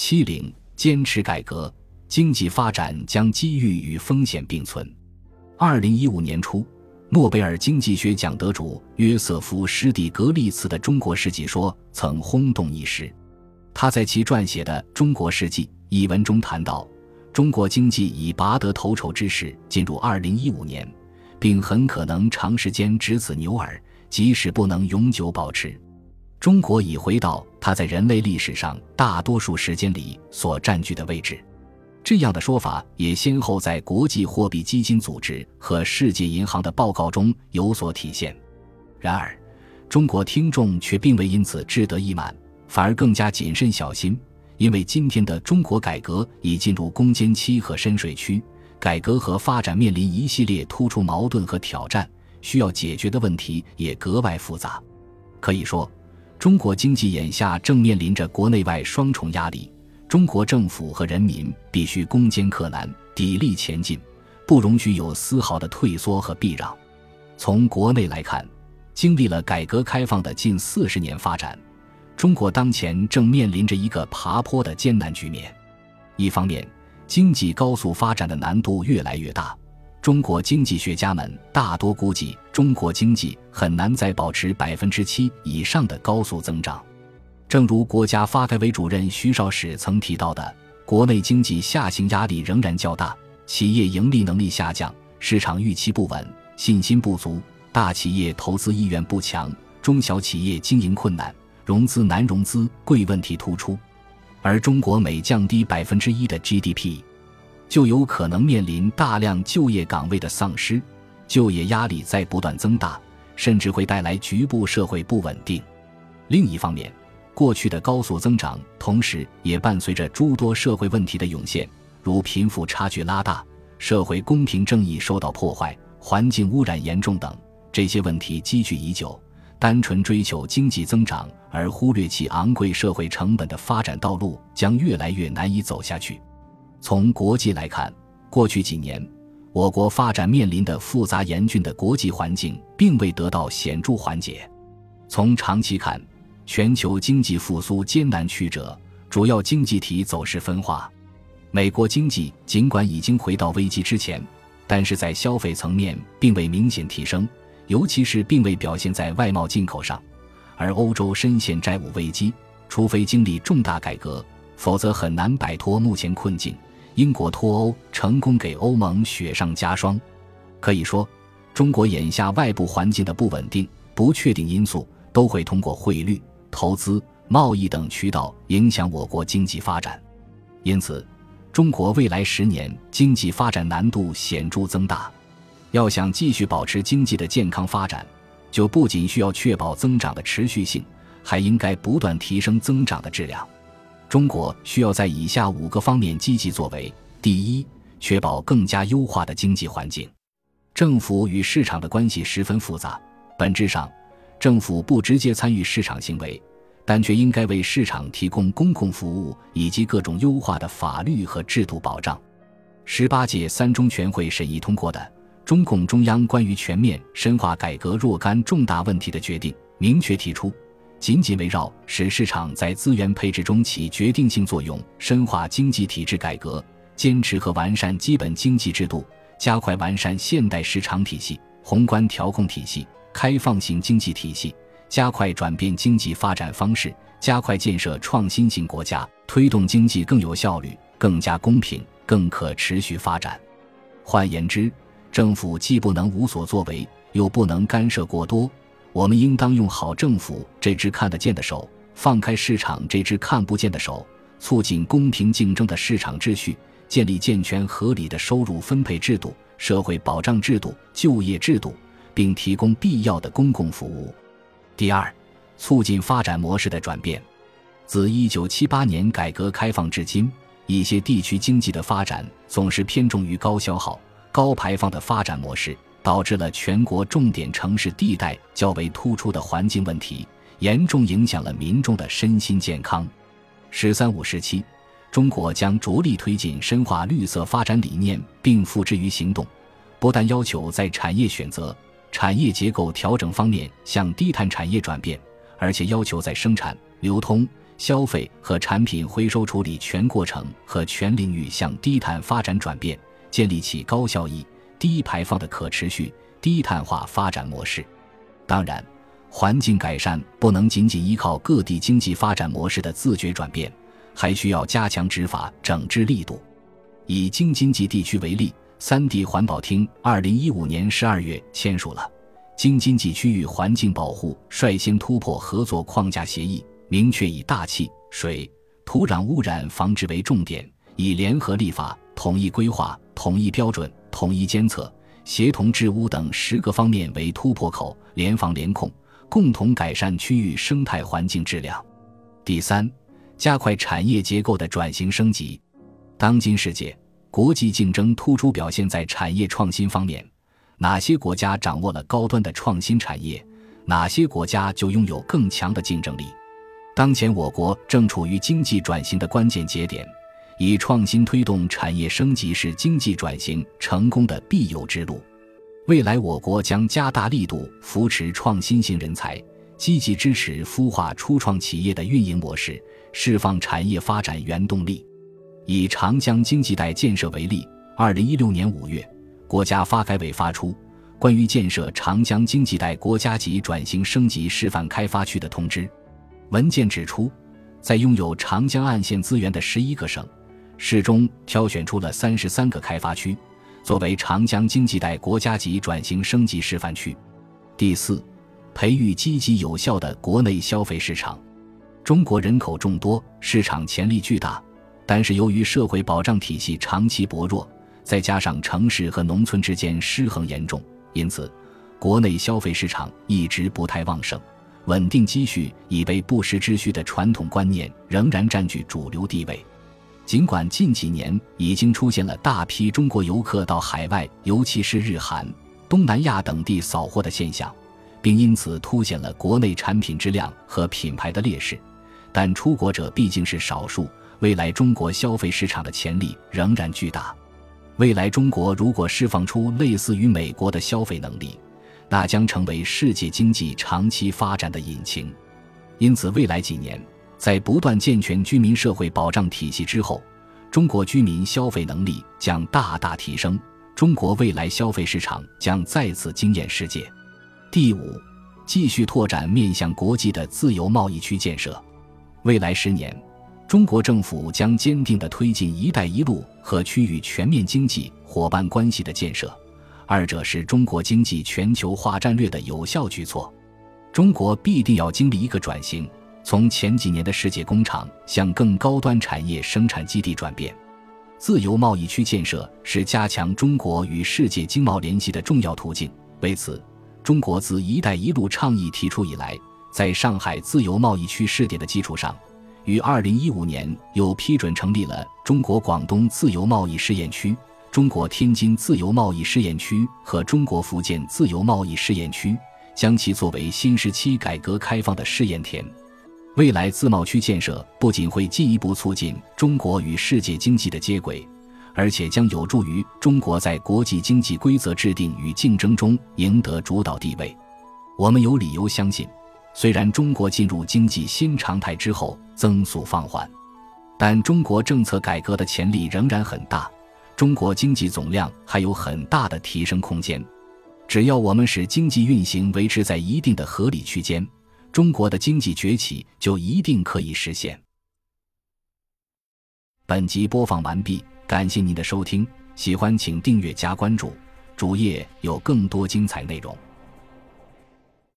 七零坚持改革，经济发展将机遇与风险并存。二零一五年初，诺贝尔经济学奖得主约瑟夫·施蒂格利茨的《中国世纪说》曾轰动一时。他在其撰写的《中国世纪》一文中谈到，中国经济已拔得头筹之势，进入二零一五年，并很可能长时间执此牛耳，即使不能永久保持。中国已回到它在人类历史上大多数时间里所占据的位置，这样的说法也先后在国际货币基金组织和世界银行的报告中有所体现。然而，中国听众却并未因此志得意满，反而更加谨慎小心，因为今天的中国改革已进入攻坚期和深水区，改革和发展面临一系列突出矛盾和挑战，需要解决的问题也格外复杂。可以说。中国经济眼下正面临着国内外双重压力，中国政府和人民必须攻坚克难，砥砺前进，不容许有丝毫的退缩和避让。从国内来看，经历了改革开放的近四十年发展，中国当前正面临着一个爬坡的艰难局面。一方面，经济高速发展的难度越来越大。中国经济学家们大多估计，中国经济很难再保持百分之七以上的高速增长。正如国家发改委主任徐绍史曾提到的，国内经济下行压力仍然较大，企业盈利能力下降，市场预期不稳，信心不足，大企业投资意愿不强，中小企业经营困难，融资难融资贵问题突出。而中国每降低百分之一的 GDP，就有可能面临大量就业岗位的丧失，就业压力在不断增大，甚至会带来局部社会不稳定。另一方面，过去的高速增长同时也伴随着诸多社会问题的涌现，如贫富差距拉大、社会公平正义受到破坏、环境污染严重等。这些问题积聚已久，单纯追求经济增长而忽略其昂贵社会成本的发展道路将越来越难以走下去。从国际来看，过去几年，我国发展面临的复杂严峻的国际环境并未得到显著缓解。从长期看，全球经济复苏艰难曲折，主要经济体走势分化。美国经济尽管已经回到危机之前，但是在消费层面并未明显提升，尤其是并未表现在外贸进口上。而欧洲深陷债务危机，除非经历重大改革，否则很难摆脱目前困境。英国脱欧成功给欧盟雪上加霜，可以说，中国眼下外部环境的不稳定、不确定因素都会通过汇率、投资、贸易等渠道影响我国经济发展。因此，中国未来十年经济发展难度显著增大。要想继续保持经济的健康发展，就不仅需要确保增长的持续性，还应该不断提升增长的质量。中国需要在以下五个方面积极作为：第一，确保更加优化的经济环境。政府与市场的关系十分复杂，本质上，政府不直接参与市场行为，但却应该为市场提供公共服务以及各种优化的法律和制度保障。十八届三中全会审议通过的《中共中央关于全面深化改革若干重大问题的决定》明确提出。紧紧围绕使市场在资源配置中起决定性作用，深化经济体制改革，坚持和完善基本经济制度，加快完善现代市场体系、宏观调控体系、开放型经济体系，加快转变经济发展方式，加快建设创新型国家，推动经济更有效率、更加公平、更可持续发展。换言之，政府既不能无所作为，又不能干涉过多。我们应当用好政府这只看得见的手，放开市场这只看不见的手，促进公平竞争的市场秩序，建立健全合理的收入分配制度、社会保障制度、就业制度，并提供必要的公共服务。第二，促进发展模式的转变。自一九七八年改革开放至今，一些地区经济的发展总是偏重于高消耗、高排放的发展模式。导致了全国重点城市地带较为突出的环境问题，严重影响了民众的身心健康。“十三五”时期，中国将着力推进深化绿色发展理念，并付之于行动。不但要求在产业选择、产业结构调整方面向低碳产业转变，而且要求在生产、流通、消费和产品回收处理全过程和全领域向低碳发展转变，建立起高效益、低排放的可持续、低碳化发展模式。当然，环境改善不能仅仅依靠各地经济发展模式的自觉转变，还需要加强执法整治力度。以京津冀地区为例，三地环保厅二零一五年十二月签署了《京津冀区域环境保护率先突破合作框架协议》，明确以大气、水、土壤污染防治为重点，以联合立法、统一规划、统一标准、统一监测、协同治污等十个方面为突破口，联防联控。共同改善区域生态环境质量。第三，加快产业结构的转型升级。当今世界，国际竞争突出表现在产业创新方面。哪些国家掌握了高端的创新产业，哪些国家就拥有更强的竞争力。当前我国正处于经济转型的关键节点，以创新推动产业升级是经济转型成功的必由之路。未来，我国将加大力度扶持创新型人才，积极支持孵化初创企业的运营模式，释放产业发展原动力。以长江经济带建设为例，二零一六年五月，国家发改委发出《关于建设长江经济带国家级转型升级示范开发区的通知》。文件指出，在拥有长江岸线资源的十一个省市中，挑选出了三十三个开发区。作为长江经济带国家级转型升级示范区，第四，培育积极有效的国内消费市场。中国人口众多，市场潜力巨大，但是由于社会保障体系长期薄弱，再加上城市和农村之间失衡严重，因此国内消费市场一直不太旺盛。稳定积蓄已被不时之需的传统观念仍然占据主流地位。尽管近几年已经出现了大批中国游客到海外，尤其是日韩、东南亚等地扫货的现象，并因此凸显了国内产品质量和品牌的劣势，但出国者毕竟是少数。未来中国消费市场的潜力仍然巨大。未来中国如果释放出类似于美国的消费能力，那将成为世界经济长期发展的引擎。因此，未来几年。在不断健全居民社会保障体系之后，中国居民消费能力将大大提升，中国未来消费市场将再次惊艳世界。第五，继续拓展面向国际的自由贸易区建设。未来十年，中国政府将坚定地推进“一带一路”和区域全面经济伙伴关系的建设，二者是中国经济全球化战略的有效举措。中国必定要经历一个转型。从前几年的世界工厂向更高端产业生产基地转变，自由贸易区建设是加强中国与世界经贸联系的重要途径。为此，中国自“一带一路”倡议提出以来，在上海自由贸易区试点的基础上，于2015年又批准成立了中国广东自由贸易试验区、中国天津自由贸易试验区和中国福建自由贸易试验区，将其作为新时期改革开放的试验田。未来自贸区建设不仅会进一步促进中国与世界经济的接轨，而且将有助于中国在国际经济规则制定与竞争中赢得主导地位。我们有理由相信，虽然中国进入经济新常态之后增速放缓，但中国政策改革的潜力仍然很大，中国经济总量还有很大的提升空间。只要我们使经济运行维持在一定的合理区间。中国的经济崛起就一定可以实现。本集播放完毕，感谢您的收听，喜欢请订阅加关注，主页有更多精彩内容。